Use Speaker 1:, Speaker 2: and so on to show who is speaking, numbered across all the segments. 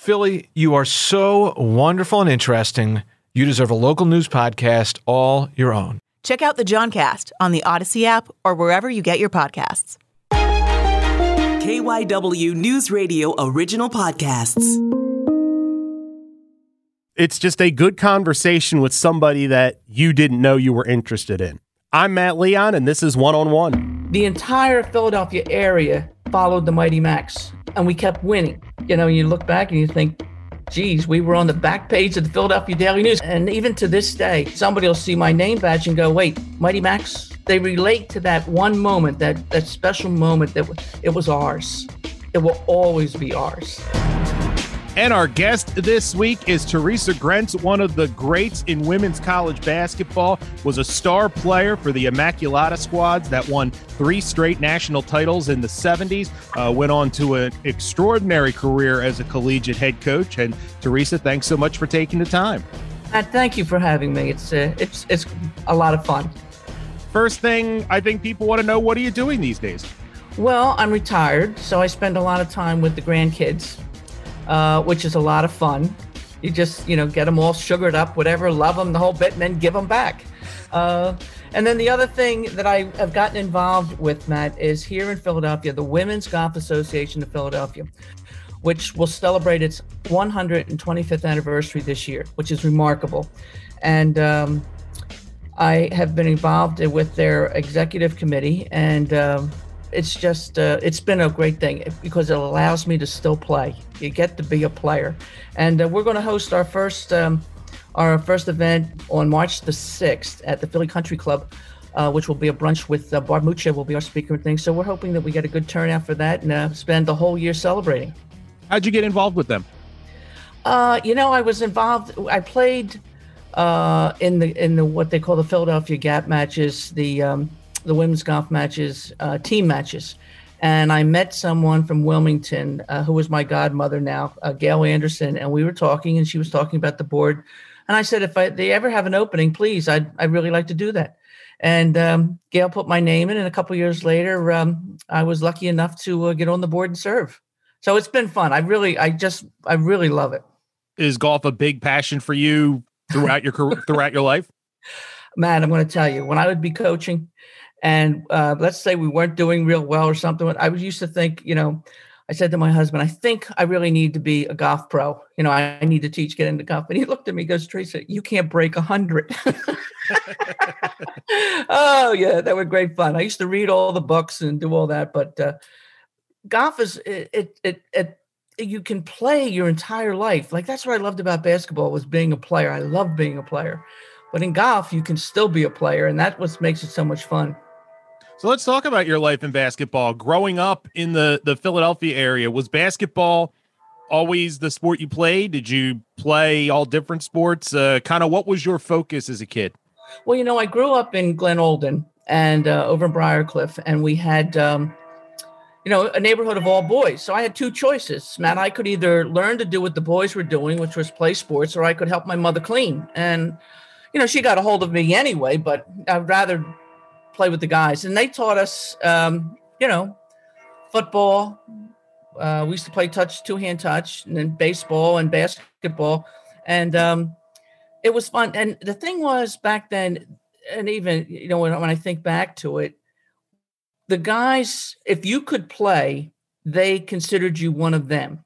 Speaker 1: Philly, you are so wonderful and interesting. You deserve a local news podcast all your own.
Speaker 2: Check out the Johncast on the Odyssey app or wherever you get your podcasts.
Speaker 3: KYW News Radio original podcasts.
Speaker 4: It's just a good conversation with somebody that you didn't know you were interested in. I'm Matt Leon, and this is One on One.
Speaker 5: The entire Philadelphia area followed the Mighty Macs and we kept winning. You know, you look back and you think, geez, we were on the back page of the Philadelphia Daily News. And even to this day, somebody will see my name badge and go, wait, Mighty Macs? They relate to that one moment, that, that special moment that it was ours. It will always be ours.
Speaker 4: And our guest this week is Theresa Grentz, one of the greats in women's college basketball, was a star player for the Immaculata squads that won three straight national titles in the 70s, uh, went on to an extraordinary career as a collegiate head coach. And Theresa, thanks so much for taking the time.
Speaker 5: Matt, thank you for having me. It's, uh, it's, it's a lot of fun.
Speaker 4: First thing I think people want to know, what are you doing these days?
Speaker 5: Well, I'm retired, so I spend a lot of time with the grandkids uh, which is a lot of fun. You just, you know, get them all sugared up, whatever, love them the whole bit, and then give them back. Uh, and then the other thing that I have gotten involved with, Matt, is here in Philadelphia, the Women's Golf Association of Philadelphia, which will celebrate its 125th anniversary this year, which is remarkable. And um, I have been involved with their executive committee, and um, it's just uh, it's been a great thing because it allows me to still play. You get to be a player, and uh, we're going to host our first um, our first event on March the sixth at the Philly Country Club. Uh, which will be a brunch with uh, Barb Mucha will be our speaker and things. So we're hoping that we get a good turnout for that and uh, spend the whole year celebrating.
Speaker 4: How'd you get involved with them?
Speaker 5: Uh, you know, I was involved. I played uh, in the in the what they call the Philadelphia Gap matches. The um, the women's golf matches, uh, team matches. And I met someone from Wilmington uh, who was my godmother now, uh, Gail Anderson, and we were talking, and she was talking about the board. And I said, if I, they ever have an opening, please, I'd, I'd really like to do that. And um, Gail put my name in, and a couple years later, um, I was lucky enough to uh, get on the board and serve. So it's been fun. I really, I just, I really love it.
Speaker 4: Is golf a big passion for you throughout your career, throughout your life?
Speaker 5: Man, I'm going to tell you, when I would be coaching, and uh, let's say we weren't doing real well or something. I was used to think, you know, I said to my husband, I think I really need to be a golf pro. You know, I, I need to teach, get into golf. And he looked at me, goes, Theresa, you can't break a hundred. oh yeah, that was great fun. I used to read all the books and do all that, but uh, golf is it, it it it you can play your entire life. Like that's what I loved about basketball was being a player. I love being a player. But in golf, you can still be a player, and that's what makes it so much fun.
Speaker 4: So let's talk about your life in basketball. Growing up in the the Philadelphia area, was basketball always the sport you played? Did you play all different sports? Uh, kind of what was your focus as a kid?
Speaker 5: Well, you know, I grew up in Glenolden and uh, over Briarcliff, and we had, um, you know, a neighborhood of all boys. So I had two choices, Matt. I could either learn to do what the boys were doing, which was play sports, or I could help my mother clean. And, you know, she got a hold of me anyway, but I'd rather play with the guys, and they taught us, um, you know, football. Uh, we used to play touch, two hand touch, and then baseball and basketball, and um, it was fun. And the thing was back then, and even you know when, when I think back to it, the guys, if you could play, they considered you one of them.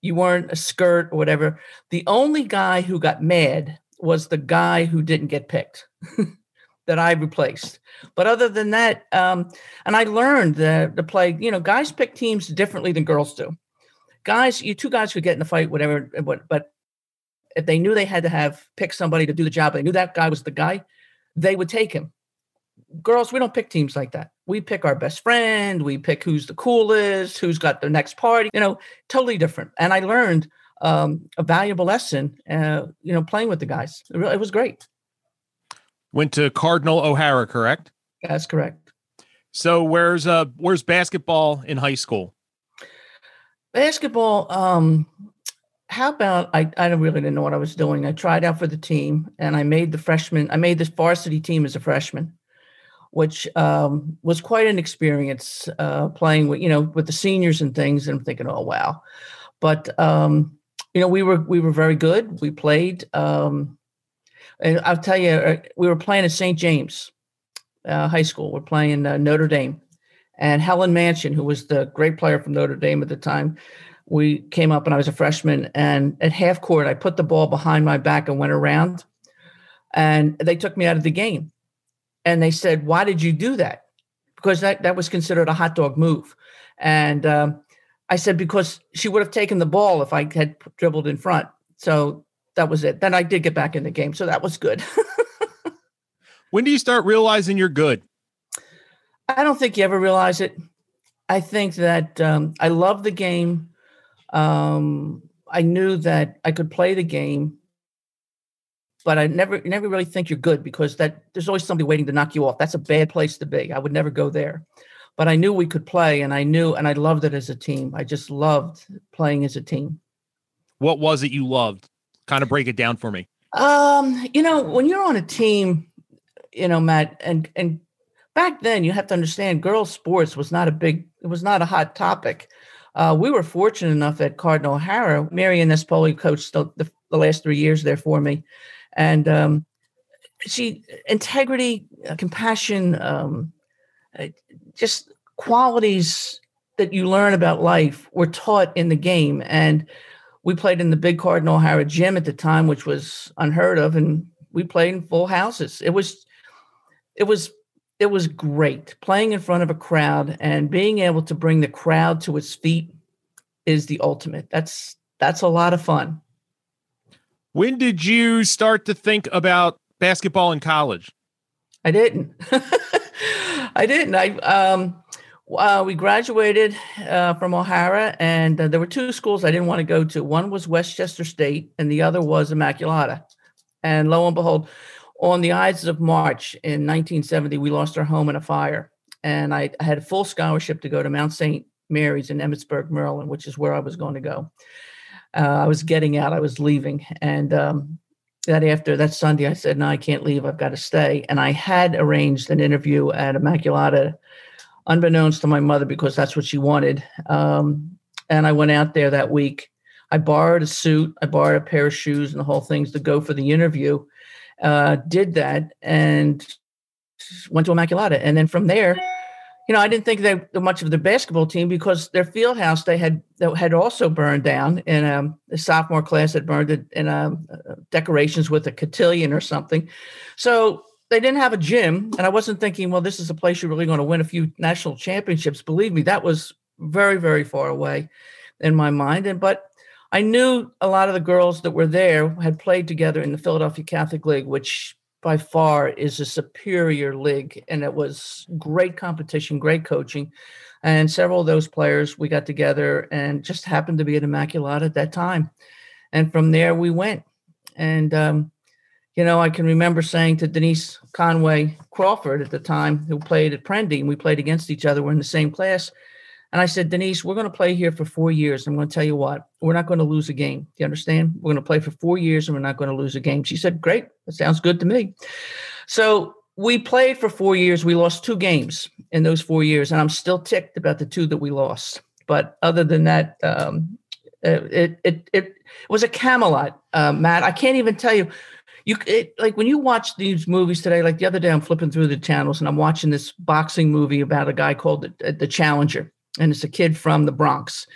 Speaker 5: You weren't a skirt or whatever. The only guy who got mad was the guy who didn't get picked. that I replaced. But other than that, um, and I learned the, to play, you know, guys pick teams differently than girls do. Guys, you two guys could get in a fight, whatever, but, but if they knew they had to have pick somebody to do the job, they knew that guy was the guy, they would take him. Girls, we don't pick teams like that. We pick our best friend, we pick who's the coolest, who's got the next party, you know, totally different. And I learned um, a valuable lesson, uh, you know, playing with the guys. It was great.
Speaker 4: Went to Cardinal O'Hara, correct?
Speaker 5: That's correct.
Speaker 4: So where's uh where's basketball in high school?
Speaker 5: Basketball, um, how about I, I really didn't know what I was doing. I tried out for the team and I made the freshman, I made this varsity team as a freshman, which um, was quite an experience uh, playing with, you know, with the seniors and things. And I'm thinking, oh wow. But um, you know, we were we were very good. We played, um, and I'll tell you, uh, we were playing at St. James uh, High School. We're playing uh, Notre Dame, and Helen Mansion, who was the great player from Notre Dame at the time, we came up and I was a freshman. And at half court, I put the ball behind my back and went around, and they took me out of the game. And they said, "Why did you do that?" Because that that was considered a hot dog move, and um, I said because she would have taken the ball if I had dribbled in front. So that was it. Then I did get back in the game, so that was good.
Speaker 4: when do you start realizing you're good?
Speaker 5: I don't think you ever realize it. I think that um, I love the game. Um, I knew that I could play the game, but I never never really think you're good because that there's always somebody waiting to knock you off. That's a bad place to be. I would never go there but I knew we could play and I knew and I loved it as a team. I just loved playing as a team.
Speaker 4: What was it you loved? Kind of break it down for me.
Speaker 5: Um, you know, when you're on a team, you know, Matt, and and back then you have to understand girls sports was not a big it was not a hot topic. Uh, we were fortunate enough at Cardinal O'Hara. Marion Nespoli coached the, the, the, last three years there for me. And um, she, integrity, uh, compassion, um, uh, just qualities that you learn about life were taught in the game. And we played in the big Cardinal O'Hara gym at the time, which was unheard of, and we played in full houses. It was, it was, it was great playing in front of a crowd and being able to bring the crowd to its feet is the ultimate. That's that's a lot of fun.
Speaker 4: When did you start to think about basketball in college?
Speaker 5: I didn't. I didn't. I um, uh, we graduated uh, from O'Hara, and uh, there were two schools I didn't want to go to. One was West Chester State, and the other was Immaculata. And lo and behold, on the Ides of March in 1970, we lost our home in a fire, and I, I had a full scholarship to go to Mount St. Mary's in Emmitsburg, Maryland, which is where I was going to go. Uh, I was getting out. I was leaving, and um, that after that Sunday, I said, no, I can't leave. I've got to stay. And I had arranged an interview at Immaculata, unbeknownst to my mother, because that's what she wanted. Um, and I went out there that week. I borrowed a suit, I borrowed a pair of shoes and the whole things to go for the interview. Uh, did that and went to Immaculata. And then from there, you know, I didn't think that much of the basketball team because their field house they had had also burned down in um, a sophomore class had burned it in um, uh, decorations with a cotillion or something. So they didn't have a gym, and I wasn't thinking, well, this is a place you're really going to win a few national championships. Believe me, that was very very far away in my mind. And but I knew a lot of the girls that were there had played together in the Philadelphia Catholic League, which by far is a superior league and it was great competition great coaching and several of those players we got together and just happened to be at immaculata at that time and from there we went and um, you know i can remember saying to denise conway crawford at the time who played at prendy and we played against each other we're in the same class and I said, Denise, we're going to play here for four years. I'm going to tell you what, we're not going to lose a game. Do you understand? We're going to play for four years and we're not going to lose a game. She said, Great. That sounds good to me. So we played for four years. We lost two games in those four years. And I'm still ticked about the two that we lost. But other than that, um, it, it, it, was a Camelot, uh, Matt. I can't even tell you. You it, like when you watch these movies today. Like the other day, I'm flipping through the channels and I'm watching this boxing movie about a guy called the, the Challenger and it's a kid from the Bronx.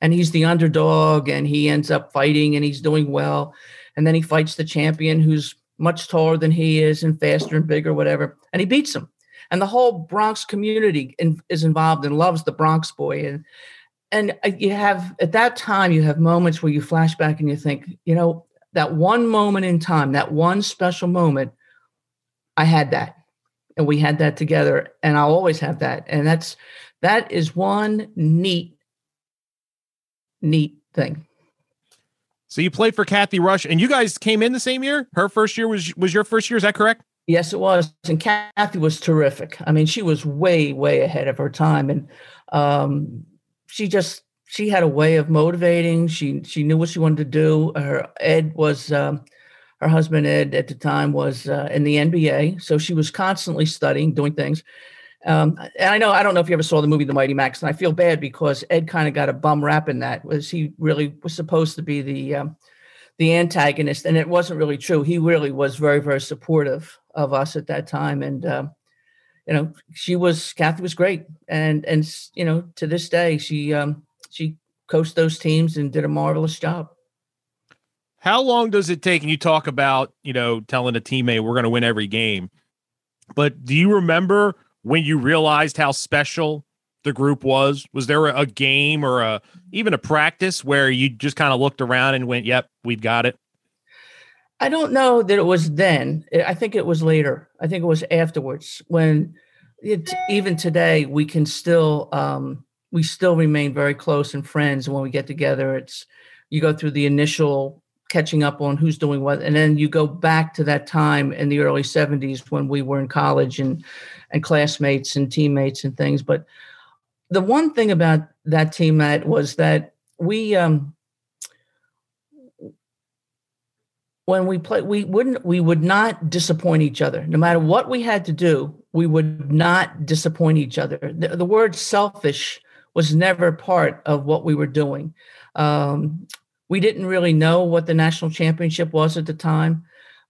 Speaker 5: And he's the underdog and he ends up fighting and he's doing well. And then he fights the champion who's much taller than he is and faster and bigger, whatever. And he beats him. And the whole Bronx community in, is involved and loves the Bronx boy. And and uh, you have at that time you have moments where you flash back and you think, you know, that one moment in time, that one special moment, I had that. And we had that together. And I'll always have that. And that's that is one neat, neat thing.
Speaker 4: So you played for Cathy Rush, and you guys came in the same year. Her first year was was your first year. Is that correct?
Speaker 5: Yes, it was. And Cathy was terrific. I mean, she was way, way ahead of her time, and um, she just she had a way of motivating. She she knew what she wanted to do. Her Ed was um, her husband Ed at the time was uh, in the NBA, so she was constantly studying, doing things Um, and I know I don't know if you ever saw the movie The Mighty Macs, and I feel bad because Ed kind of got a bum rap in that. Was he really was supposed to be the um, the antagonist, and it wasn't really true. He really was very very supportive of us at that time, and uh, you know she was Cathy was great, and and you know to this day she um, she coached those teams and did a marvelous job.
Speaker 4: How long does it take? And you talk about you know telling a teammate we're going to win every game, but do you remember? when you realized how special the group was? Was there a, game or a even a practice where you just kind of looked around and went, "Yep, we've got it"?
Speaker 5: I don't know that it was then. I think it was later. I think it was afterwards when it, even today we can still um, we still remain very close and friends. And when we get together, it's you go through the initial catching up on who's doing what and then you go back to that time in the early 70s when we were in college and and classmates and teammates and things. But the one thing about that team, Matt, was that we um, when we play, we wouldn't we would not disappoint each other. No matter what we had to do, we would not disappoint each other. The, the word selfish was never part of what we were doing. Um, we didn't really know what the national championship was at the time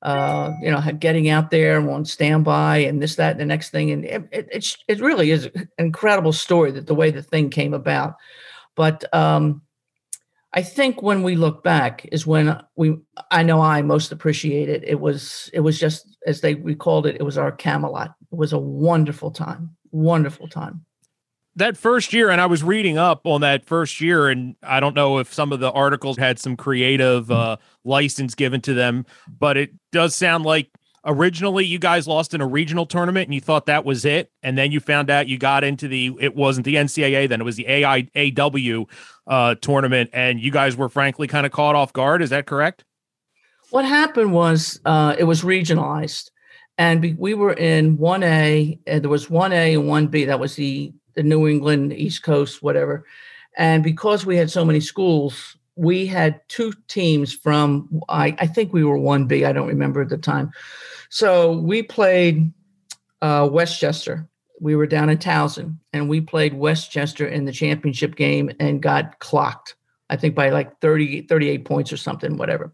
Speaker 5: uh, you know, getting out there and on standby and this, that, and the next thing. And it, it, it's, it really is an incredible story that the way the thing came about. But um, I think when we look back is when we, I know I most appreciate it. It was, it was just as they recalled it, it was our Camelot. It was a wonderful time, wonderful time
Speaker 4: that first year, and I was reading up on that first year, and I don't know if some of the articles had some creative uh, license given to them, but it does sound like originally you guys lost in a regional tournament and you thought that was it, and then you found out you got into the it wasn't the NCAA then it was the AIAW uh, tournament, and you guys were frankly kind of caught off guard. Is that correct?
Speaker 5: What happened was uh, it was regionalized, and we were in one A, and there was one A and one B. That was the the New England, East Coast, whatever. And because we had so many schools, we had two teams from, I, I think we were 1B, I don't remember at the time. So we played uh, West Chester. We were down in Towson and we played West Chester in the championship game and got clocked, I think by like 30, 38 points or something, whatever.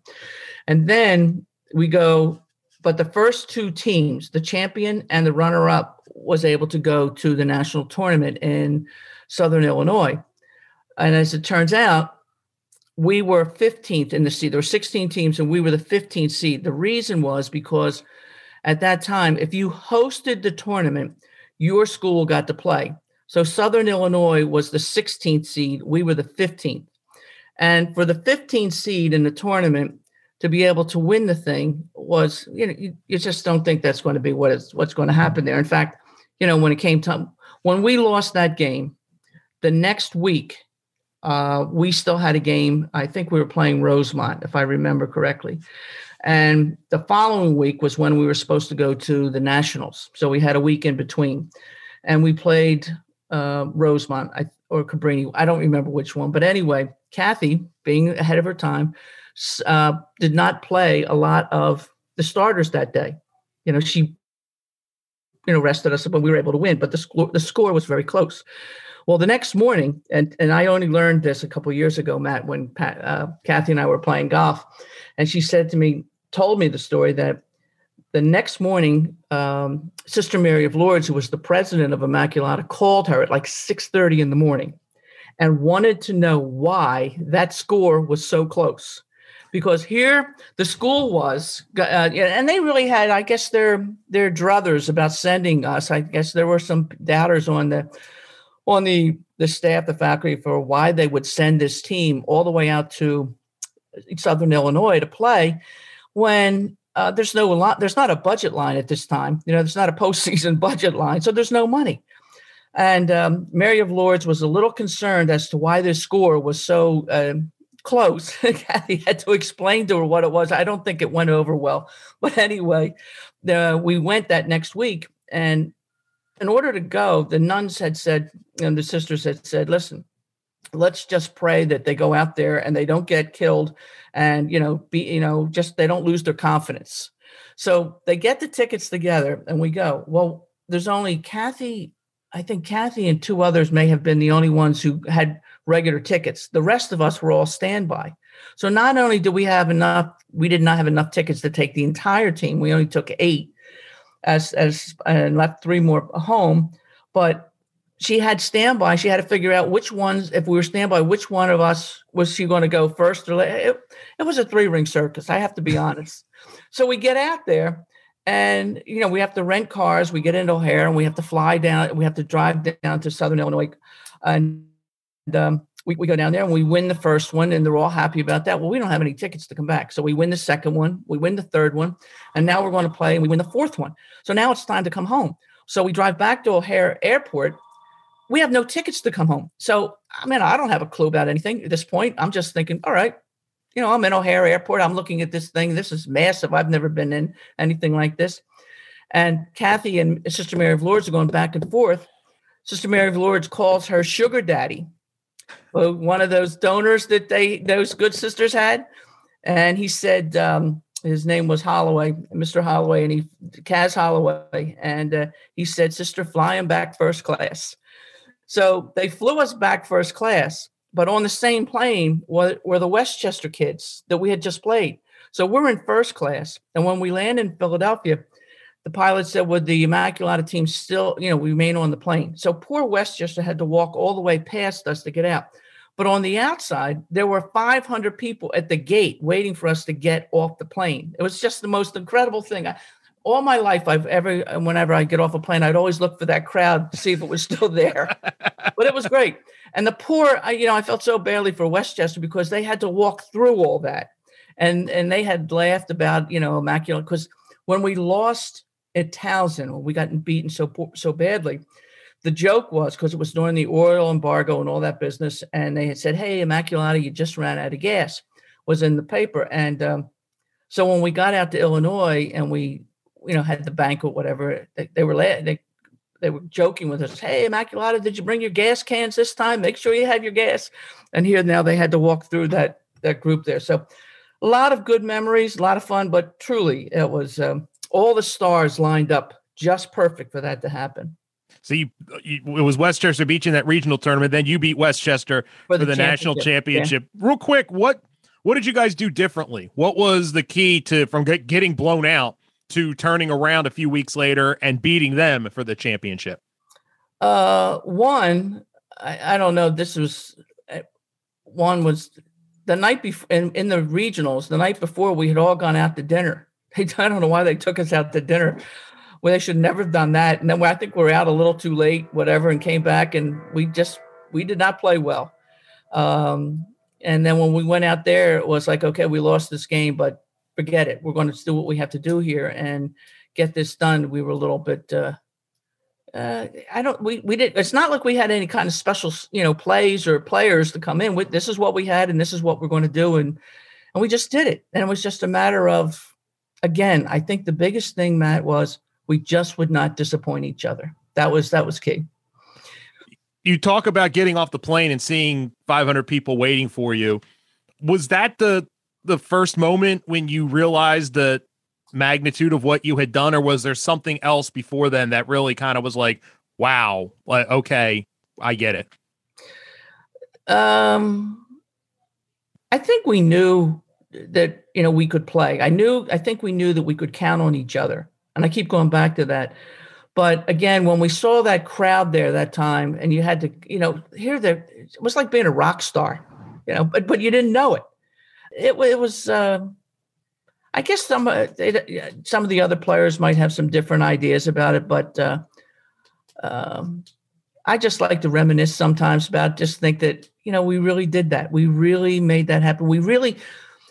Speaker 5: And then we go, but the first two teams, the champion and the runner up, was able to go to the national tournament in Southern Illinois. And as it turns out, we were 15th in the seed. There were 16 teams, and we were the 15th seed. The reason was because at that time, if you hosted the tournament, your school got to play. So Southern Illinois was the 16th seed. We were the 15th. And for the 15th seed in the tournament to be able to win the thing was, you know, you, you just don't think that's going to be what is what's going to happen there. In fact, you know, when it came to when we lost that game, the next week, uh, we still had a game. I think we were playing Rosemont, if I remember correctly. And the following week was when we were supposed to go to the Nationals. So we had a week in between. And we played uh, Rosemont or Cabrini. I don't remember which one. But anyway, Cathy, being ahead of her time, uh, did not play a lot of the starters that day. You know, she you know, rested us when we were able to win. But the score the score was very close. Well, the next morning, and and I only learned this a couple years ago, Matt, when Pat, uh, Cathy and I were playing golf, and she said to me, told me the story that the next morning, um, Sister Mary of Lourdes, who was the president of Immaculata, called her at like six thirty in the morning, and wanted to know why that score was so close because here the school was, uh, and they really had, I guess, their their druthers about sending us. I guess there were some doubters on the on the the staff, the faculty, for why they would send this team all the way out to Southern Illinois to play when uh, there's no lot, there's not a budget line at this time. You know, there's not a postseason budget line, so there's no money. And um, Mary of Lourdes was a little concerned as to why this score was so uh, close. Cathy had to explain to her what it was. I don't think it went over well. But anyway, the, we went that next week. And in order to go, the nuns had said, and the sisters had said, listen, let's just pray that they go out there and they don't get killed and, you know, be, you know, just they don't lose their confidence. So they get the tickets together and we go. Well, there's only Cathy I think Cathy and two others may have been the only ones who had regular tickets. The rest of us were all standby. So not only do we have enough, we did not have enough tickets to take the entire team. We only took eight as as and left three more home, but she had standby. She had to figure out which ones, if we were standby, which one of us was she going to go first or. It, it was a three ring circus. I have to be honest. So we get out there and you know we have to rent cars we get into o'hare and we have to fly down we have to drive down to southern illinois and um, we, we go down there and we win the first one and they're all happy about that. Well we don't have any tickets to come back. So we win the second one we win the third one and now we're going to play and we win the fourth one. So now it's time to come home. So we drive back to o'hare airport. We have no tickets to come home. So i mean i don't have a clue about anything at this point. I'm just thinking all right you know, I'm in O'Hare Airport. I'm looking at this thing. This is massive. I've never been in anything like this. And Cathy and Sister Mary of Lourdes are going back and forth. Sister Mary of Lourdes calls her sugar daddy, one of those donors that they those good sisters had. And he said um, his name was Holloway, Mr. Holloway, and he Kaz Holloway, and uh, he said, "Sister, fly him back first class." So they flew us back first class but on the same plane were, were the West Chester kids that we had just played. So we're in first class. And when we land in Philadelphia, the pilot said, would the Immaculata team still, you know, remain on the plane? So poor West Chester had to walk all the way past us to get out. But on the outside, there were 500 people at the gate waiting for us to get off the plane. It was just the most incredible thing. I, all my life, I've ever, whenever I get off a plane, I'd always look for that crowd to see if it was still there. but it was great. And the poor, I, you know, I felt so badly for West Chester because they had to walk through all that, and and they had laughed about, you know, immaculate because when we lost at Towson, when we got beaten so so badly. The joke was because it was during the oil embargo and all that business, and they had said, "Hey, Immaculata, you just ran out of gas," was in the paper, and um, so when we got out to Illinois and we, you know, had the banquet, whatever, they, they were they they were joking with us. Hey, Immaculata, did you bring your gas cans this time? Make sure you have your gas. And here now they had to walk through that that group there. So a lot of good memories, a lot of fun, but truly it was um, all the stars lined up just perfect for that to happen.
Speaker 4: So you, you, it was West Chester Beach in that regional tournament. Then you beat West Chester for the, for the national championship. Yeah. Real quick, what what did you guys do differently? What was the key to from get, getting blown out to turning around a few weeks later and beating them for the championship?
Speaker 5: Uh, one, I, I don't know. This was uh, one was the night before in, in the regionals. The night before, we had all gone out to dinner. They, I don't know why they took us out to dinner. Well, they should never have done that. And then I think we are out a little too late, whatever, and came back and we just we did not play well. Um, and then when we went out there, it was like, okay, we lost this game, but forget it. We're going to do what we have to do here and get this done. We were a little bit. Uh, uh, I don't. We we did. It's not like we had any kind of special, you know, plays or players to come in with. This is what we had, and this is what we're going to do, and and we just did it. And it was just a matter of, again, I think the biggest thing, Matt, was we just would not disappoint each other. That was that was key.
Speaker 4: You talk about getting off the plane and seeing 500 people waiting for you. Was that the the first moment when you realized the magnitude of what you had done, or was there something else before then that really kind of was like, wow, like okay, I get it?
Speaker 5: Um, I think we knew that you know we could play. I knew. I think we knew that we could count on each other, and I keep going back to that. But again, when we saw that crowd there that time, and you had to, you know, hear that it was like being a rock star, you know, but but you didn't know it it, it was. Uh, I guess some uh, some of the other players might have some different ideas about it, but uh, um, I just like to reminisce sometimes about just think that you know we really did that. We really made that happen. We really,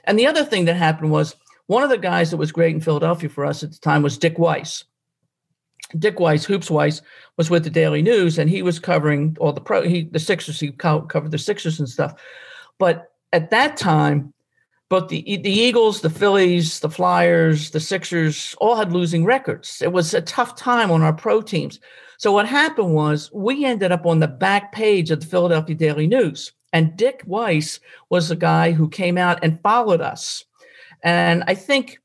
Speaker 5: and the other thing that happened was one of the guys that was great in Philadelphia for us at the time was Dick Weiss. Dick Weiss, Hoops Weiss, was with the Daily News, and he was covering all the pro. He the Sixers. He covered the Sixers and stuff. But at that time, but the the Eagles, the Phillies, the Flyers, the Sixers all had losing records. It was a tough time on our pro teams. So what happened was we ended up on the back page of the Philadelphia Daily News, and Dick Weiss was the guy who came out and followed us. And I think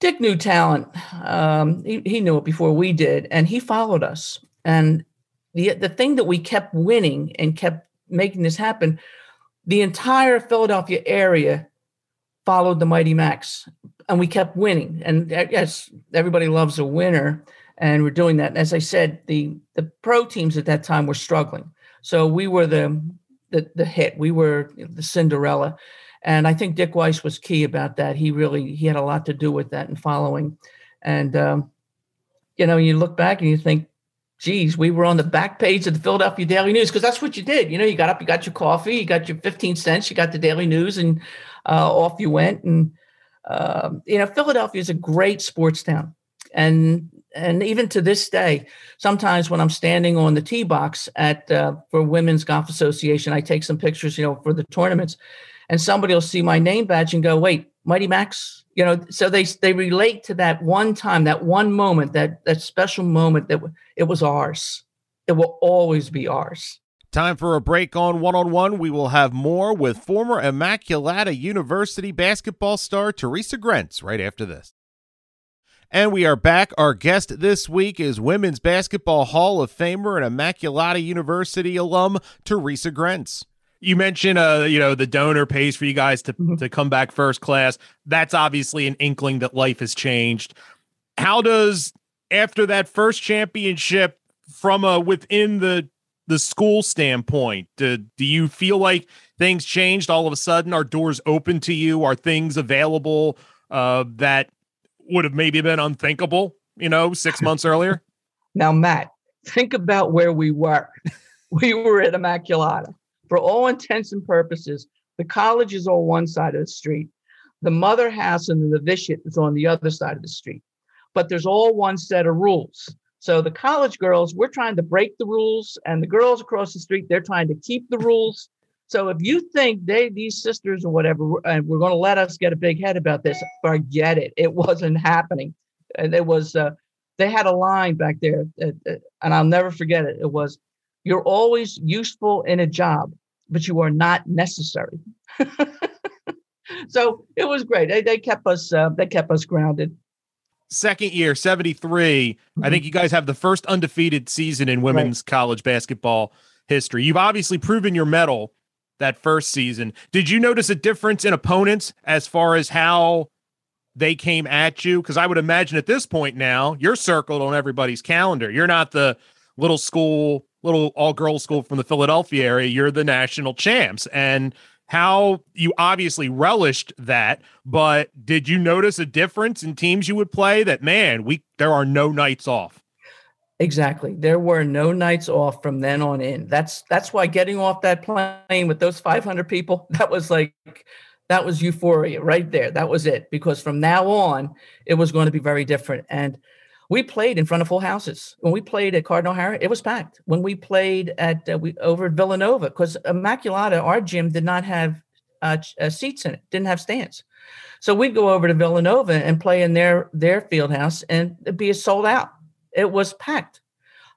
Speaker 5: Dick knew talent. Um, he, he knew it before we did, and he followed us. And the the thing that we kept winning and kept making this happen, the entire Philadelphia area followed the Mighty Macs, and we kept winning. And uh, yes, everybody loves a winner, and we're doing that. And as I said, the the pro teams at that time were struggling, so we were the the, the hit. We were the Cinderella, and I think Dick Weiss was key about that. He really he had a lot to do with that and following, and um, you know, you look back and you think, geez, we were on the back page of the Philadelphia Daily News because that's what you did. You know, you got up, you got your coffee, you got your 15 cents, you got the Daily News, and uh, off you went. And, um, you know, Philadelphia is a great sports town. And and even to this day, sometimes when I'm standing on the tee box at uh, for Women's Golf Association, I take some pictures, you know, for the tournaments, and somebody will see my name badge and go, "Wait, Mighty Macs." you know so they they relate to that one time that one moment that that special moment that it was ours it will always be ours
Speaker 4: Time for a break on one on one. We will have more with former Immaculata University basketball star Theresa Grentz right after this. And we are back. Our guest this week is Women's Basketball Hall of Famer and Immaculata University alum Theresa Grentz you mentioned uh you know the donor pays for you guys to mm-hmm. to come back first class that's obviously an inkling that life has changed how does after that first championship from a within the the school standpoint do, do you feel like things changed all of a sudden are doors open to you are things available uh that would have maybe been unthinkable you know six months earlier
Speaker 5: now matt think about where we were we were at immaculata for all intents and purposes, the college is on one side of the street. The mother house and the novitiate is on the other side of the street. But there's all one set of rules. So the college girls, we're trying to break the rules, and the girls across the street, they're trying to keep the rules. So if you think they, these sisters or whatever, and we're going to let us get a big head about this, forget it. It wasn't happening. And it was, uh, they had a line back there, uh, uh, and I'll never forget it. It was, you're always useful in a job, but you are not necessary. so it was great. They, they kept us uh, they kept us grounded.
Speaker 4: Second year, 73. Mm-hmm. I think you guys have the first undefeated season in women's right. college basketball history. You've obviously proven your medal that first season. Did you notice a difference in opponents as far as how they came at you? Because I would imagine at this point now, you're circled on everybody's calendar. You're not the little school little all girls school from the Philadelphia area, you're the national champs. And how you obviously relished that, but did you notice a difference in teams you would play that man, we there are no nights off?
Speaker 5: Exactly. There were no nights off from then on in. That's that's why getting off that plane with those 500 people, that was like that was euphoria right there. That was it because from now on it was going to be very different and we played in front of full houses. When we played at Cardinal O'Hara, it was packed. When we played at uh, we over at Villanova, because Immaculata, our gym did not have uh, uh, seats in it, didn't have stands. So we'd go over to Villanova and play in their their field house, and be sold out. It was packed.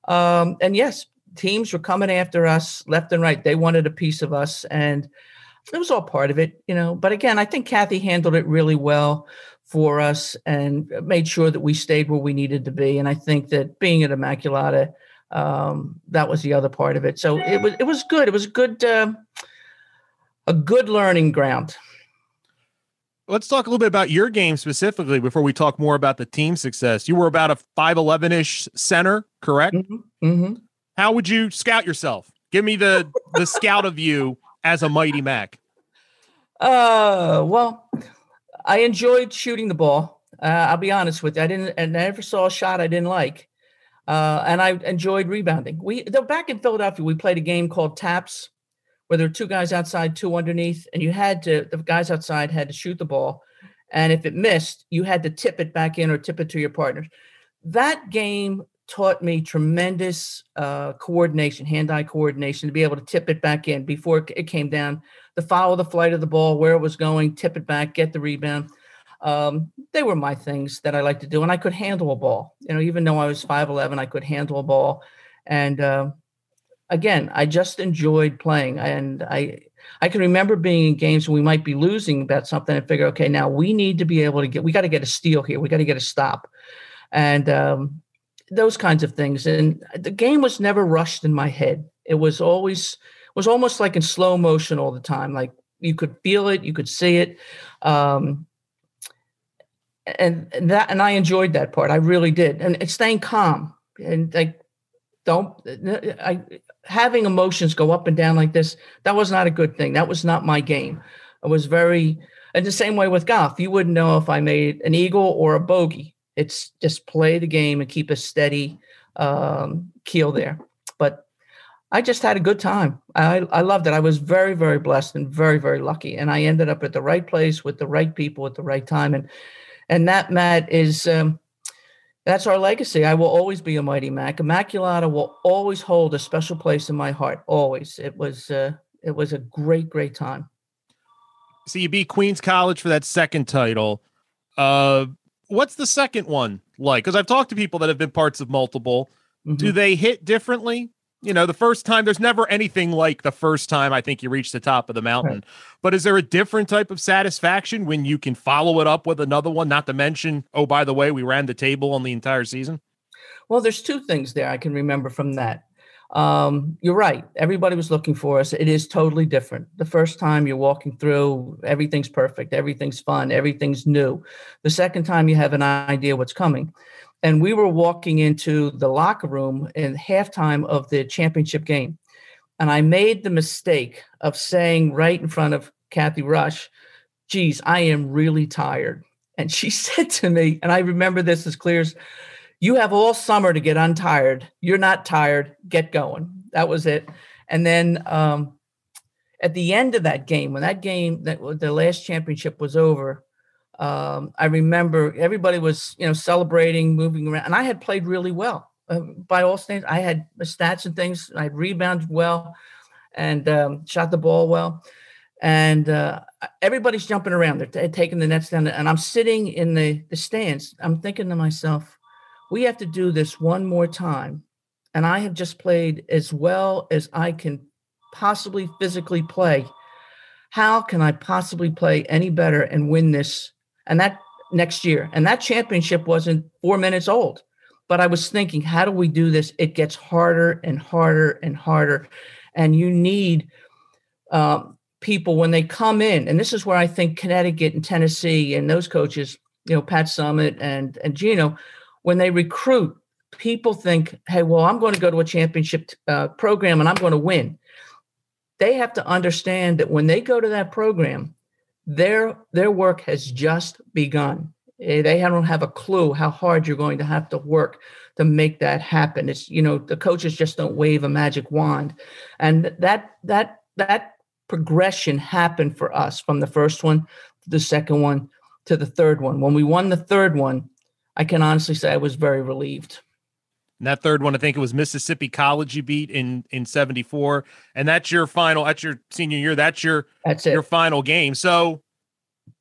Speaker 5: Um, and yes, teams were coming after us left and right. They wanted a piece of us, and it was all part of it, you know. But again, I think Cathy handled it really well for us and made sure that we stayed where we needed to be. And I think that being at Immaculata, um, that was the other part of it. So it was it was good. It was good uh, a good learning ground.
Speaker 4: Let's talk a little bit about your game specifically before we talk more about the team success. You were about a 5'11 ish center, correct? Mm-hmm. Mm-hmm. How would you scout yourself? Give me the the scout of you as a mighty Mac.
Speaker 5: Uh, well, I enjoyed shooting the ball. Uh, I'll be honest with you. I didn't, and I never saw a shot I didn't like. Uh, and I enjoyed rebounding. We though back in Philadelphia, we played a game called taps, where there were two guys outside, two underneath, and you had to the guys outside had to shoot the ball, and if it missed, you had to tip it back in or tip it to your partner. That game taught me tremendous uh, coordination, hand-eye coordination, to be able to tip it back in before it came down to follow the flight of the ball, where it was going, tip it back, get the rebound. Um, they were my things that I like to do, and I could handle a ball. You know, even though I was five eleven, I could handle a ball. And uh, again, I just enjoyed playing, and I I can remember being in games we might be losing about something and figure, okay, now we need to be able to get, we got to get a steal here, we got to get a stop, and um, those kinds of things. And the game was never rushed in my head. It was always was almost like in slow motion all the time. Like you could feel it, you could see it. Um, and, and that and I enjoyed that part. I really did. And it's staying calm and like don't I having emotions go up and down like this, that was not a good thing. That was not my game. I was very and the same way with golf. You wouldn't know if I made an eagle or a bogey. It's just play the game and keep a steady um, keel there. But I just had a good time. I, I loved it. I was very, very blessed and very, very lucky. And I ended up at the right place with the right people at the right time. And and that Matt is um, that's our legacy. I will always be a mighty Mac. Immaculata will always hold a special place in my heart. Always. It was uh, it was a great, great time.
Speaker 4: So you beat Queens College for that second title. Uh, what's the second one like? Because I've talked to people that have been parts of multiple. Mm-hmm. Do they hit differently? You know, the first time, there's never anything like the first time I think you reach the top of the mountain. Right. But is there a different type of satisfaction when you can follow it up with another one? Not to mention, oh, by the way, we ran the table on the entire season.
Speaker 5: Well, there's two things there I can remember from that. Um, you're right. Everybody was looking for us. It is totally different. The first time you're walking through, everything's perfect, everything's fun, everything's new. The second time you have an idea what's coming. And we were walking into the locker room in halftime of the championship game. And I made the mistake of saying right in front of Cathy Rush, geez, I am really tired. And she said to me, and I remember this as clear as you have all summer to get untired. You're not tired. Get going. That was it. And then um, at the end of that game, when that game, that the last championship was over, um, I remember everybody was, you know, celebrating, moving around, and I had played really well uh, by all standards. I had stats and things. I rebounded well, and um, shot the ball well, and uh, everybody's jumping around. They're t- taking the nets down, and I'm sitting in the the stands. I'm thinking to myself, we have to do this one more time. And I have just played as well as I can possibly physically play. How can I possibly play any better and win this? And that next year. And that championship wasn't four minutes old. But I was thinking, how do we do this? It gets harder and harder and harder. And you need um, people when they come in. And this is where I think Connecticut and Tennessee and those coaches, you know, Pat Summitt and, and Geno, when they recruit, people think, hey, well, I'm going to go to a championship uh, program and I'm going to win. They have to understand that when they go to that program, their their work has just begun. Eh, they don't have a clue how hard you're going to have to work to make that happen. It's you know the coaches just don't wave a magic wand, and that that that progression happened for us from the first one to the second one to the third one. When we won the third one, I can honestly say I was very relieved.
Speaker 4: And that third one, I think it was Mississippi College you beat in in '74, and that's your final. That's your senior year. That's your
Speaker 5: that's it.
Speaker 4: your final game. So,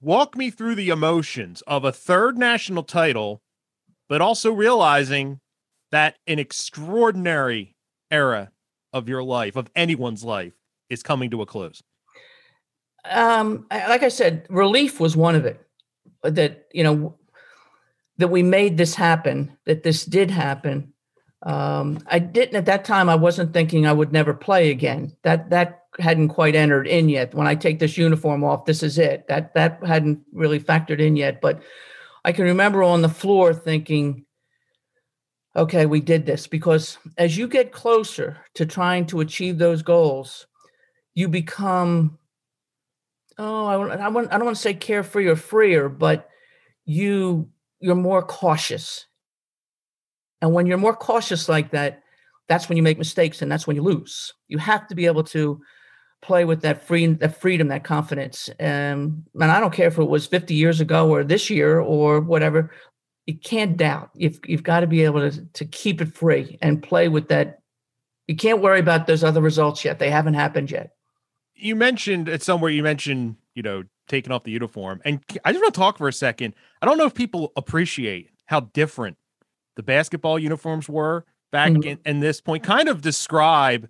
Speaker 4: walk me through the emotions of a third national title, but also realizing that an extraordinary era of your life, of anyone's life, is coming to a close.
Speaker 5: Um, like I said, relief was one of it. That you know, that we made this happen, that this did happen. Um, I didn't at that time. I wasn't thinking I would never play again. That that hadn't quite entered in yet. When I take this uniform off, this is it. That that hadn't really factored in yet. But I can remember on the floor thinking, "Okay, we did this." Because as you get closer to trying to achieve those goals, you become oh, I, I, want, I don't want to say carefree or freer, but you you're more cautious. And when you're more cautious like that, that's when you make mistakes and that's when you lose. You have to be able to play with that free that freedom, that confidence. Um, and I don't care if it was 50 years ago or this year or whatever. You can't doubt. You've you've got to be able to to keep it free and play with that. You can't worry about those other results yet. They haven't happened yet.
Speaker 4: You mentioned at somewhere you mentioned, you know, taking off the uniform. And I just want to talk for a second. I don't know if people appreciate how different the basketball uniforms were back mm-hmm. in, in, this point. Kind of describe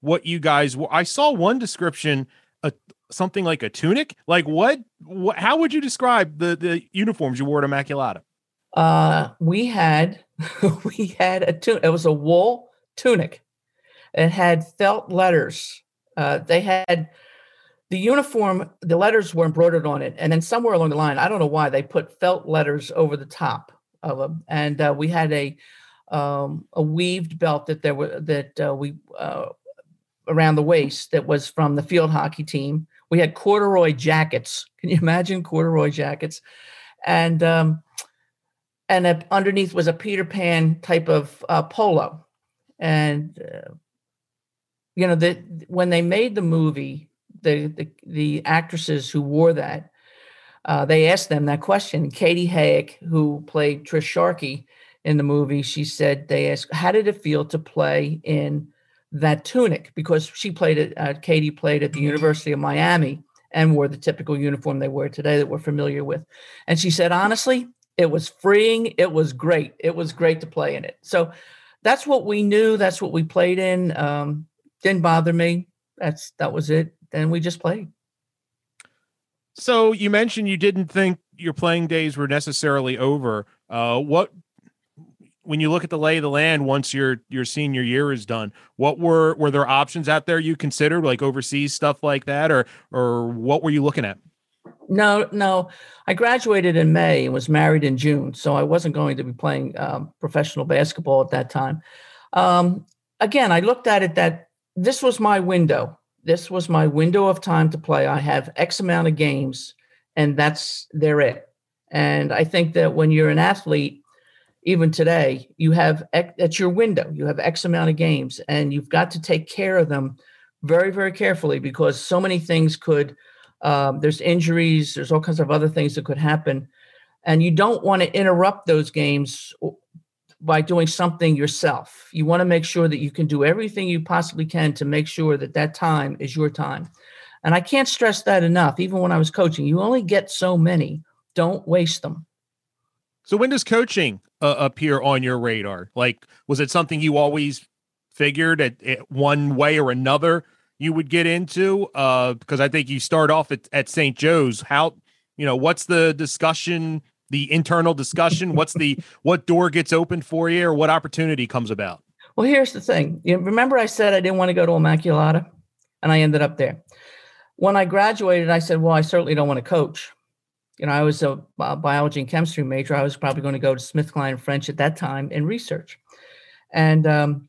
Speaker 4: what you guys were. I saw one description, a, something like a tunic. Like what, what? How would you describe the the uniforms you wore at Immaculata?
Speaker 5: Uh, we had we had a tunic. It was a wool tunic. It had felt letters. Uh, they had the uniform. The letters were embroidered on it, and then somewhere along the line, I don't know why they put felt letters over the top of them. And uh, we had a um, a weaved belt that there were that uh, we uh, around the waist that was from the field hockey team. We had corduroy jackets. Can you imagine corduroy jackets? And um, and a, underneath was a Peter Pan type of uh, polo. And uh, you know that when they made the movie, the the, the actresses who wore that, uh, they asked them that question. Katie Hayek, who played Trish Sharkey in the movie, she said they asked, "How did it feel to play in that tunic?" Because she played it. Uh, Katie played at the University of Miami and wore the typical uniform they wear today that we're familiar with. And she said, honestly, it was freeing. It was great. It was great to play in it. So that's what we knew. That's what we played in. Um, didn't bother me. That's that was it. And we just played.
Speaker 4: So you mentioned you didn't think your playing days were necessarily over. Uh, what when you look at the lay of the land once your your senior year is done, what were were there options out there you considered like overseas stuff like that, or or what were you looking at?
Speaker 5: No, no. I graduated in May and was married in June, so I wasn't going to be playing um, professional basketball at that time. Um, again, I looked at it that this was my window. This was my window of time to play. I have X amount of games, and that's they're it. And I think that when you're an athlete, even today, you have at your window. You have X amount of games, and you've got to take care of them very, very carefully because so many things could um, there's injuries, there's all kinds of other things that could happen. And you don't want to interrupt those games by doing something yourself. You want to make sure that you can do everything you possibly can to make sure that that time is your time. And I can't stress that enough. Even when I was coaching, you only get so many. Don't waste them.
Speaker 4: So when does coaching uh, appear on your radar? Like, was it something you always figured at, at one way or another you would get into? Uh, because I think you start off at, at St. Joe's. How, you know, what's the discussion, the internal discussion? What's the, what door gets opened for you or what opportunity comes about?
Speaker 5: Well, here's the thing. You remember I said I didn't want to go to Immaculata and I ended up there. When I graduated, I said, well, I certainly don't want to coach. You know, I was a biology and chemistry major. I was probably going to go to Smith Kline French at that time in research. And um,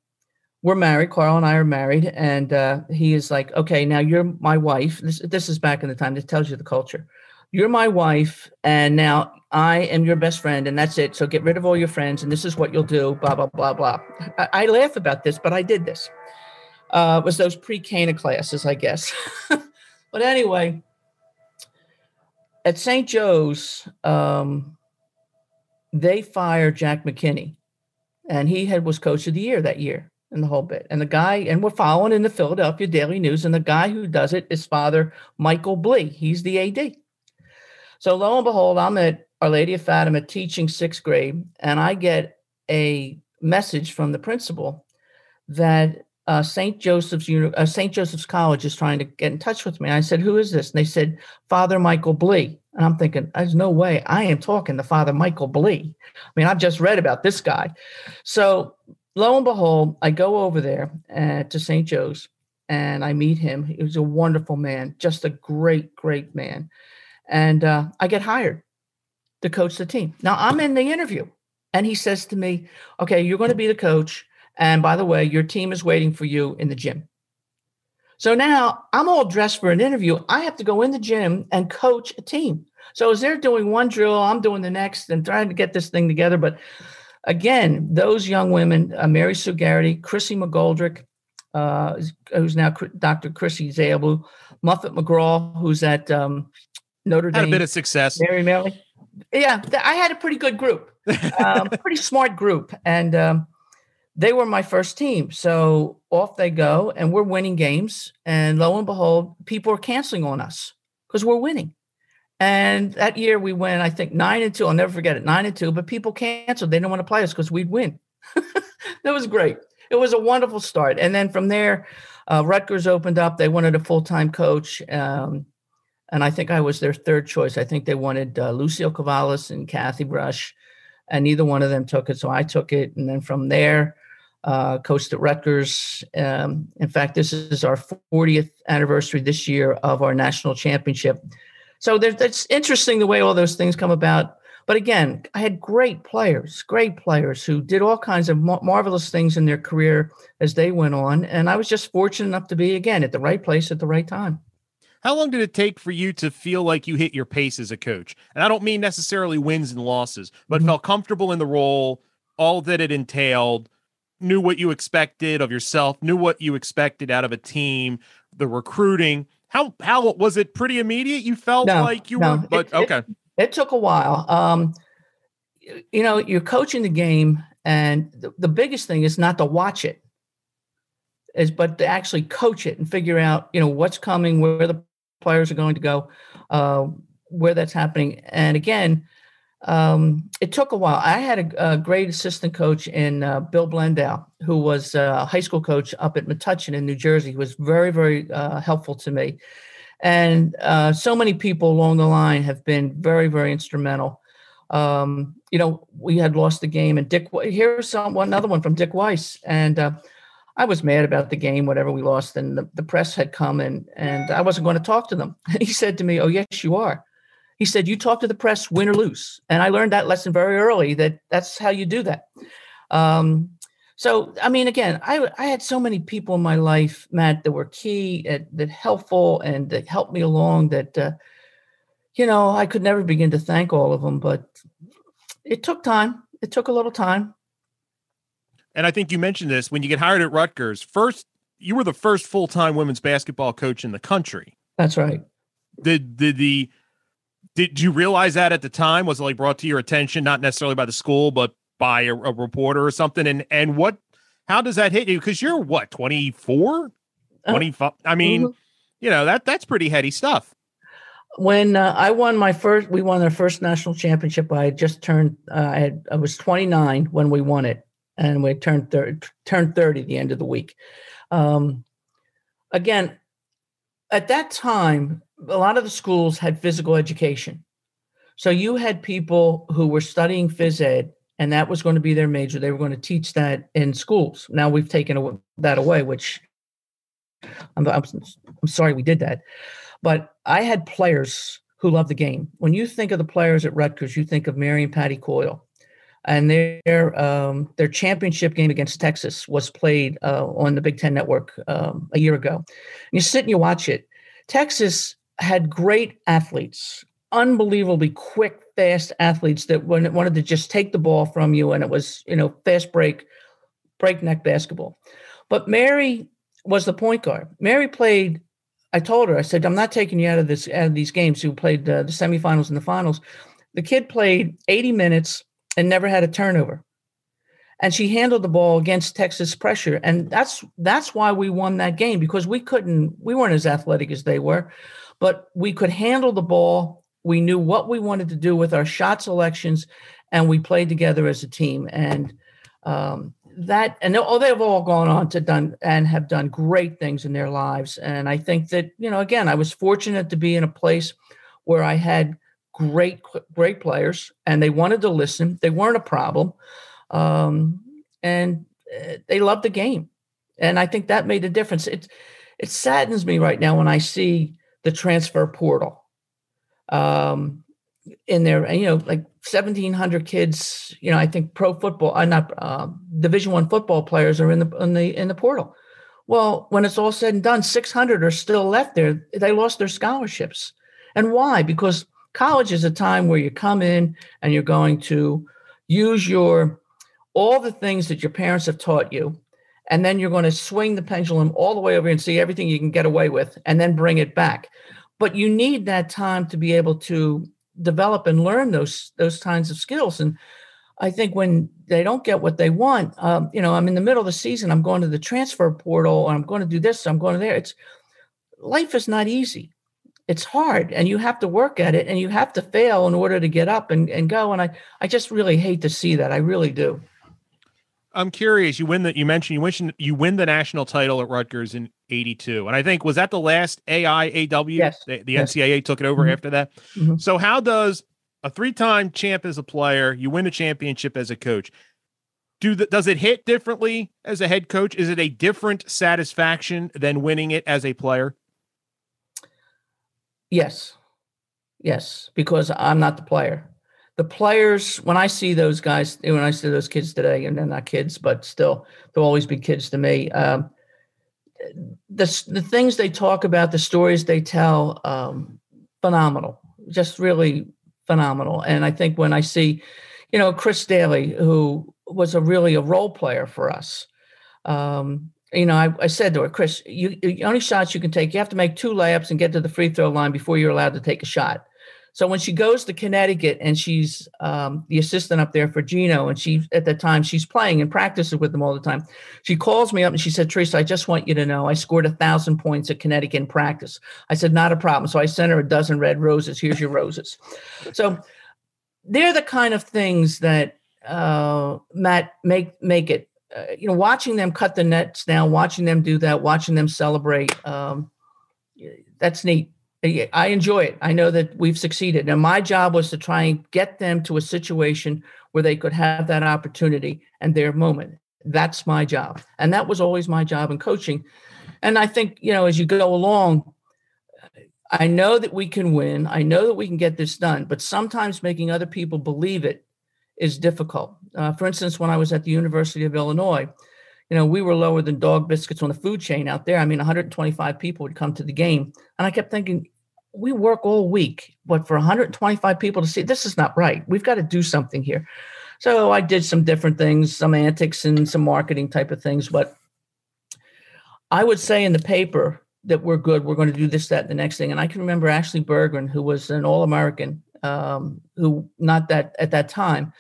Speaker 5: we're married. Carl and I are married, and uh, he is like, "Okay, now you're my wife." This this is back in the time. This tells you the culture. You're my wife, and now I am your best friend, and that's it. So get rid of all your friends, and this is what you'll do. Blah blah blah blah. I, I laugh about this, but I did this. Uh, was those pre-Cana classes, I guess. but anyway, at St. Joe's, um, they fired Jack McKinney, and he had was coach of the year that year and the whole bit. And the guy, and we're following in the Philadelphia Daily News, and the guy who does it is Father Michael Blee. He's the AD. So lo and behold, I'm at Our Lady of Fatima teaching sixth grade, and I get a message from the principal that uh, St. Joseph's uh, St. Joseph's College is trying to get in touch with me. I said, "Who is this?" And they said, "Father Michael Blee." And I'm thinking, "There's no way I am talking to Father Michael Blee." I mean, I've just read about this guy. So lo and behold, I go over there uh, to St. Joe's and I meet him. He was a wonderful man, just a great, great man. And uh, I get hired to coach the team. Now I'm in the interview, and he says to me, "Okay, you're going to be the coach, and by the way, your team is waiting for you in the gym." So now I'm all dressed for an interview. I have to go in the gym and coach a team. So as they're doing one drill, I'm doing the next and trying to get this thing together. But again, those young women, uh, Mary Sue Garrity, Chrissy McGoldrick, uh, who's now Dr. Chrissy Zabel, Muffet McGraw, who's at um, Notre Dame.
Speaker 4: Had a bit of success.
Speaker 5: Mary Melly. Yeah, I had a pretty good group, um, pretty smart group. And um, they were my first team. So off they go, and we're winning games. And lo and behold, people are canceling on us because we're winning. And that year we went, I think nine and two. I'll never forget it, nine and two. But people canceled; they didn't want to play us because we'd win. that was great. It was a wonderful start. And then from there, uh, Rutgers opened up. They wanted a full time coach, um, and I think I was their third choice. I think they wanted uh, Lucille Kyvallos and Cathy Rush. and neither one of them took it. So I took it, and then from there, uh, coached at Rutgers. Um, in fact, this is our 40th anniversary this year of our national championship. So that's interesting the way all those things come about. But again, I had great players, great players who did all kinds of mar- marvelous things in their career as they went on. And I was just fortunate enough to be, again, at the right place at the right time.
Speaker 4: How long did it take for you to feel like you hit your pace as a coach? And I don't mean necessarily wins and losses, but mm-hmm. felt comfortable in the role, all that it entailed, knew what you expected of yourself, knew what you expected out of a team, the recruiting. How how was it pretty immediate? You felt no, like you no. were but
Speaker 5: it,
Speaker 4: okay.
Speaker 5: It, it, took a while. Um you know, you're coaching the game and the, the biggest thing is not to watch it is but to actually coach it and figure out, you know, what's coming, where the players are going to go, uh, where that's happening. And again, um, it took a while. I had a, a great assistant coach in uh, Bill Blendow, who was a high school coach up at Metuchen in New Jersey. He was very, very uh, helpful to me. And uh, so many people along the line have been very, very instrumental. Um, you know, we had lost the game, and Dick. Here's some one another one from Dick Weiss, and uh, I was mad about the game, whatever we lost, and the, the press had come and and I wasn't going to talk to them. And he said to me, "Oh yes, you are." He said, "You talk to the press, win or lose." And I learned that lesson very early. That that's how you do that. Um, so I mean, again, I I had so many people in my life, Matt, that were key, at, that helpful, and that helped me along. That uh, you know, I could never begin to thank all of them, but it took time. It took a little time
Speaker 4: and I think you mentioned this when you get hired at Rutgers. First, you were the first full time women's basketball coach in the country.
Speaker 5: That's right.
Speaker 4: Did did the did you realize that at the time? Was it like brought to your attention, not necessarily by the school, but by a, a reporter or something? And and what how does that hit you? Because you're what 24, 25. Uh, I mean, mm-hmm. you know that that's pretty heady stuff.
Speaker 5: When uh, I won my first, we won our first national championship. I just turned. Uh, I had I was 29 when we won it, and we turned 30, turned 30 at the end of the week. Um, again, at that time, a lot of the schools had physical education. So you had people who were studying phys ed, and that was going to be their major. They were going to teach that in schools. Now we've taken that away, which I'm, I'm, I'm sorry we did that. But I had players who love the game. When you think of the players at Rutgers, you think of Mary and Patty Coyle and their um, their championship game against Texas was played uh, on the Big Ten Network um, a year ago. And you sit and you watch it. Texas had great athletes, unbelievably quick, fast athletes that wanted to just take the ball from you, and it was you know fast break, breakneck basketball. But Mary was the point guard. Mary played. I told her, I said, I'm not taking you out of this out of these games. Who played uh, the semifinals and the finals? The kid played 80 minutes and never had a turnover. And she handled the ball against Texas pressure. And that's that's why we won that game because we couldn't, we weren't as athletic as they were, but we could handle the ball. We knew what we wanted to do with our shot selections, and we played together as a team. And um, that and oh, they've all gone on to done and have done great things in their lives. And I think that, you know, again, I was fortunate to be in a place where I had great great players and they wanted to listen. They weren't a problem um, and uh, they loved the game. And i think that made a difference. It it saddens me right now when i see the transfer portal um, in there. And you know like 1700 kids you know i think pro football uh, not uh, division one football players are in the in the in the portal. Well when it's all said and done 600 are still left there. They lost their scholarships. And why? Because college is a time where you come in and you're going to use your all the things that your parents have taught you and then you're going to swing the pendulum all the way over and see everything you can get away with and then bring it back. But you need that time to be able to develop and learn those those kinds of skills and i think when they don't get what they want um, you know i'm in the middle of the season i'm going to the transfer portal i'm going to do this i'm going to there it's life is not easy it's hard and you have to work at it and you have to fail in order to get up and, and go. And I, I just really hate to see that. I really do.
Speaker 4: I'm curious. You win that. You mentioned you win. You win the national title at Rutgers in '82, and I think was that the last AIAW.
Speaker 5: Yes.
Speaker 4: The, the
Speaker 5: yes.
Speaker 4: NCAA took it over mm-hmm. after that. Mm-hmm. So how does a three-time champ as a player, you win a championship as a coach. Do the, does it hit differently as a head coach? Is it a different satisfaction than winning it as a player?
Speaker 5: Yes. Yes, because I'm not the player. The players, when I see those guys, when I see those kids today, and they're not kids, but still, they'll always be kids to me. Um, the, the things they talk about, the stories they tell, um, phenomenal, just really phenomenal. And I think when I see, you know, Chris Dailey, who was a really a role player for us, um, you know, I, I, said to her, Chris, you, the only shots you can take, you have to make two layups and get to the free throw line before you're allowed to take a shot. So when she goes to Connecticut and she's um, the assistant up there for Geno, and she at the time she's playing and practices with them all the time, she calls me up and she said, Theresa, I just want you to know I scored a thousand points at Connecticut in practice. I said, not a problem. So I sent her a dozen red roses. Here's your roses. So they're the kind of things that uh, Matt make make it. Uh, you know, watching them cut the nets down, watching them do that, watching them celebrate. Um, that's neat. I enjoy it. I know that we've succeeded. And my job was to try and get them to a situation where they could have that opportunity and their moment. That's my job. And that was always my job in coaching. And I think, you know, as you go along, I know that we can win. I know that we can get this done, but sometimes making other people believe it is difficult. Uh, for instance, when I was at the University of Illinois, you know, we were lower than dog biscuits on the food chain out there. I mean, 125 people would come to the game. And I kept thinking, we work all week, but for 125 people to see this is not right. We've got to do something here. So I did some different things, some antics and some marketing type of things. But I would say in the paper that we're good. We're going to do this, that, and the next thing. And I can remember Ashley Berggren, who was an All American, um, who not that at that time,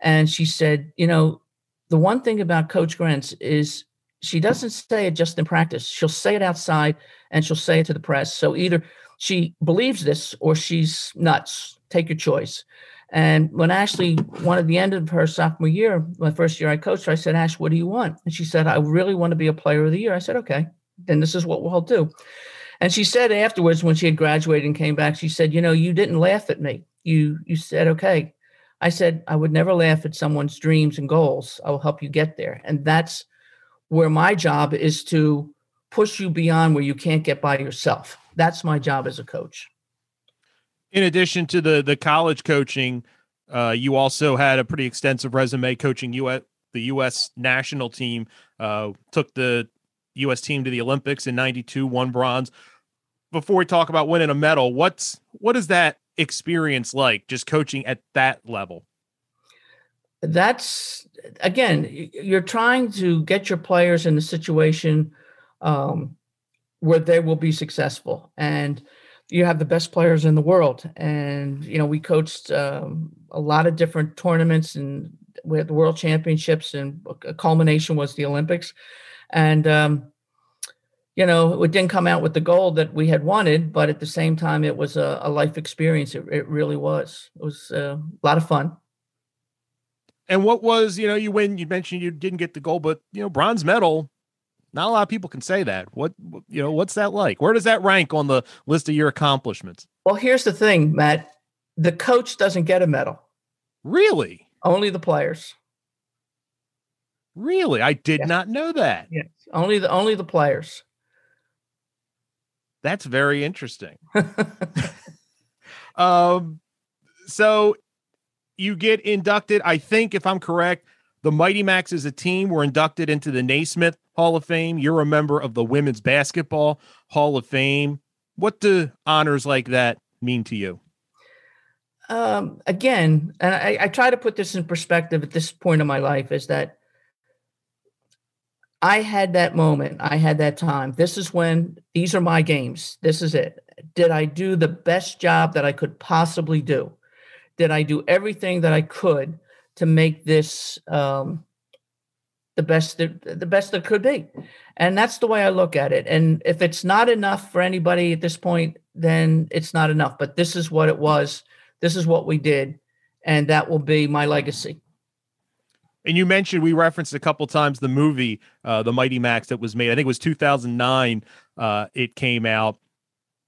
Speaker 5: and she said, you know, the one thing about Coach Grentz is she doesn't say it just in practice. She'll say it outside and she'll say it to the press. So either she believes this or she's nuts. Take your choice. And when Ashley wanted the end of her sophomore year, my first year I coached her, I said, Ash, what do you want? And she said, I really want to be a player of the year. I said, okay, then this is what we'll do. And she said afterwards, when she had graduated and came back, she said, you know, you didn't laugh at me. You you said, okay. I said, I would never laugh at someone's dreams and goals. I will help you get there. And that's where my job is to push you beyond where you can't get by yourself. That's my job as a coach.
Speaker 4: In addition to the the college coaching, uh, you also had a pretty extensive resume coaching US, the U.S. national team. Uh, took the U.S. team to the Olympics in '92, won bronze. Before we talk about winning a medal, what's what is that experience like? Just coaching at that level.
Speaker 5: That's again, you're trying to get your players in a situation um, where they will be successful. And you have the best players in the world. And, you know, we coached um, a lot of different tournaments and we had the world championships and a culmination was the Olympics. And, um, you know, it didn't come out with the gold that we had wanted, but at the same time, it was a, a life experience. It, it, really was. It was uh, a lot of fun.
Speaker 4: And what was, you know, you win, you mentioned you didn't get the gold, but, you know, bronze medal, not a lot of people can say that. What you know, what's that like? Where does that rank on the list of your accomplishments?
Speaker 5: Well, here's the thing, Matt. The coach doesn't get a medal.
Speaker 4: Really?
Speaker 5: Only the players.
Speaker 4: Really? I did yes. not know that.
Speaker 5: Yes. Only the only the players.
Speaker 4: That's very interesting. um so you get inducted, I think if I'm correct, the Mighty Macs as a team were inducted into the Naismith Hall of Fame. You're a member of the Women's Basketball Hall of Fame. What do honors like that mean to you?
Speaker 5: Um, again, and I, I try to put this in perspective at this point in my life is that I had that moment. I had that time. This is when these are my games. This is it. Did I do the best job that I could possibly do? Did I do everything that I could to make this um, the best that, the best that could be and that's the way i look at it and if it's not enough for anybody at this point then it's not enough but this is what it was this is what we did and that will be my legacy
Speaker 4: and you mentioned we referenced a couple times the movie uh, the mighty Macs, that was made i think it was 2009 uh, it came out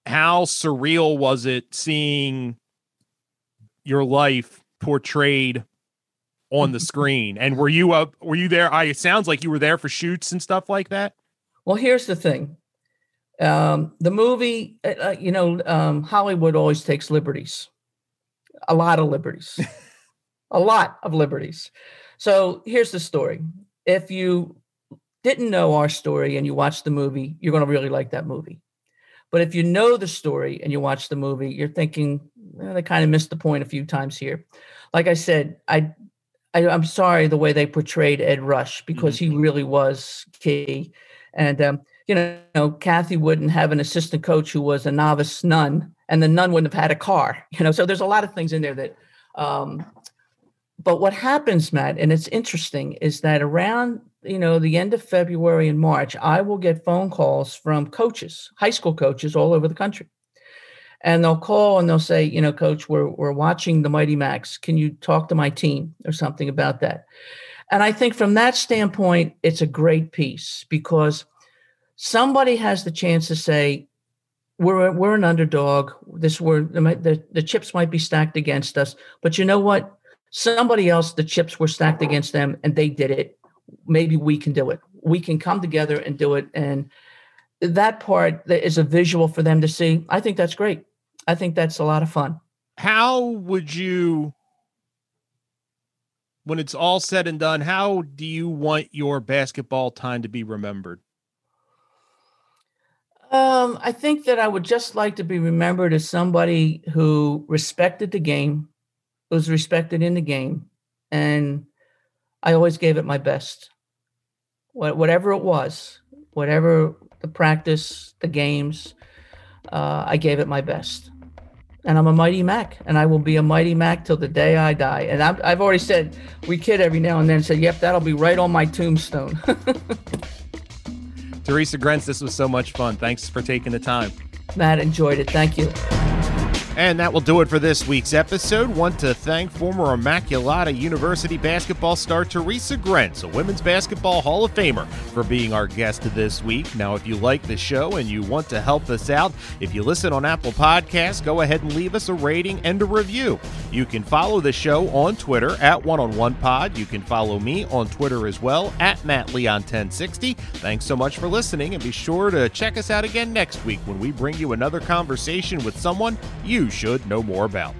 Speaker 4: how surreal was it seeing your life portrayed on the screen. And were you up? Were you there? I it sounds like you were there for shoots and stuff like that.
Speaker 5: Well, here's the thing. Um, the movie, uh, uh you know, um, Hollywood always takes liberties, a lot of liberties, a lot of liberties. So here's the story. If you didn't know our story and you watch the movie, you're going to really like that movie. But if you know the story and you watch the movie, you're thinking well, they kind of missed the point a few times here. Like I said, I, I am sorry the way they portrayed Ed Rush because mm-hmm. he really was key. And um, you know, Cathy wouldn't have an assistant coach who was a novice nun, and the nun wouldn't have had a car. You know, so there's a lot of things in there that. Um, but what happens, Matt, and it's interesting, is that around you know the end of February and March, I will get phone calls from coaches, high school coaches all over the country, and they'll call and they'll say, you know, coach, we're we're watching the Mighty Macs. Can you talk to my team or something about that? And I think from that standpoint, it's a great piece because somebody has the chance to say, we're we're an underdog. This we're the, the chips might be stacked against us, but you know what? Somebody else, the chips were stacked against them, and they did it maybe we can do it. We can come together and do it. And that part that is a visual for them to see. I think that's great. I think that's a lot of fun.
Speaker 4: How would you, when it's all said and done, how do you want your basketball time to be remembered?
Speaker 5: Um, I think that I would just like to be remembered as somebody who respected the game, was respected in the game, and I always gave it my best. Whatever it was, whatever the practice, the games, uh, I gave it my best. And I'm a mighty Mac, and I will be a mighty Mac till the day I die. And I've, I've already said, we kid every now and then, said, yep, that'll be right on my tombstone.
Speaker 4: Theresa Grentz, this was so much fun. Thanks for taking the time.
Speaker 5: Matt, enjoyed it. Thank you.
Speaker 4: And that will do it for this week's episode. Want to thank former Immaculata University basketball star Theresa Grentz, a women's basketball Hall of Famer, for being our guest this week. Now, if you like the show and you want to help us out, if you listen on Apple Podcasts, go ahead and leave us a rating and a review. You can follow the show on Twitter at One on One Pod. You can follow me on Twitter as well at Matt Leon 1060. Thanks so much for listening, and be sure to check us out again next week when we bring you another conversation with someone you should know more about.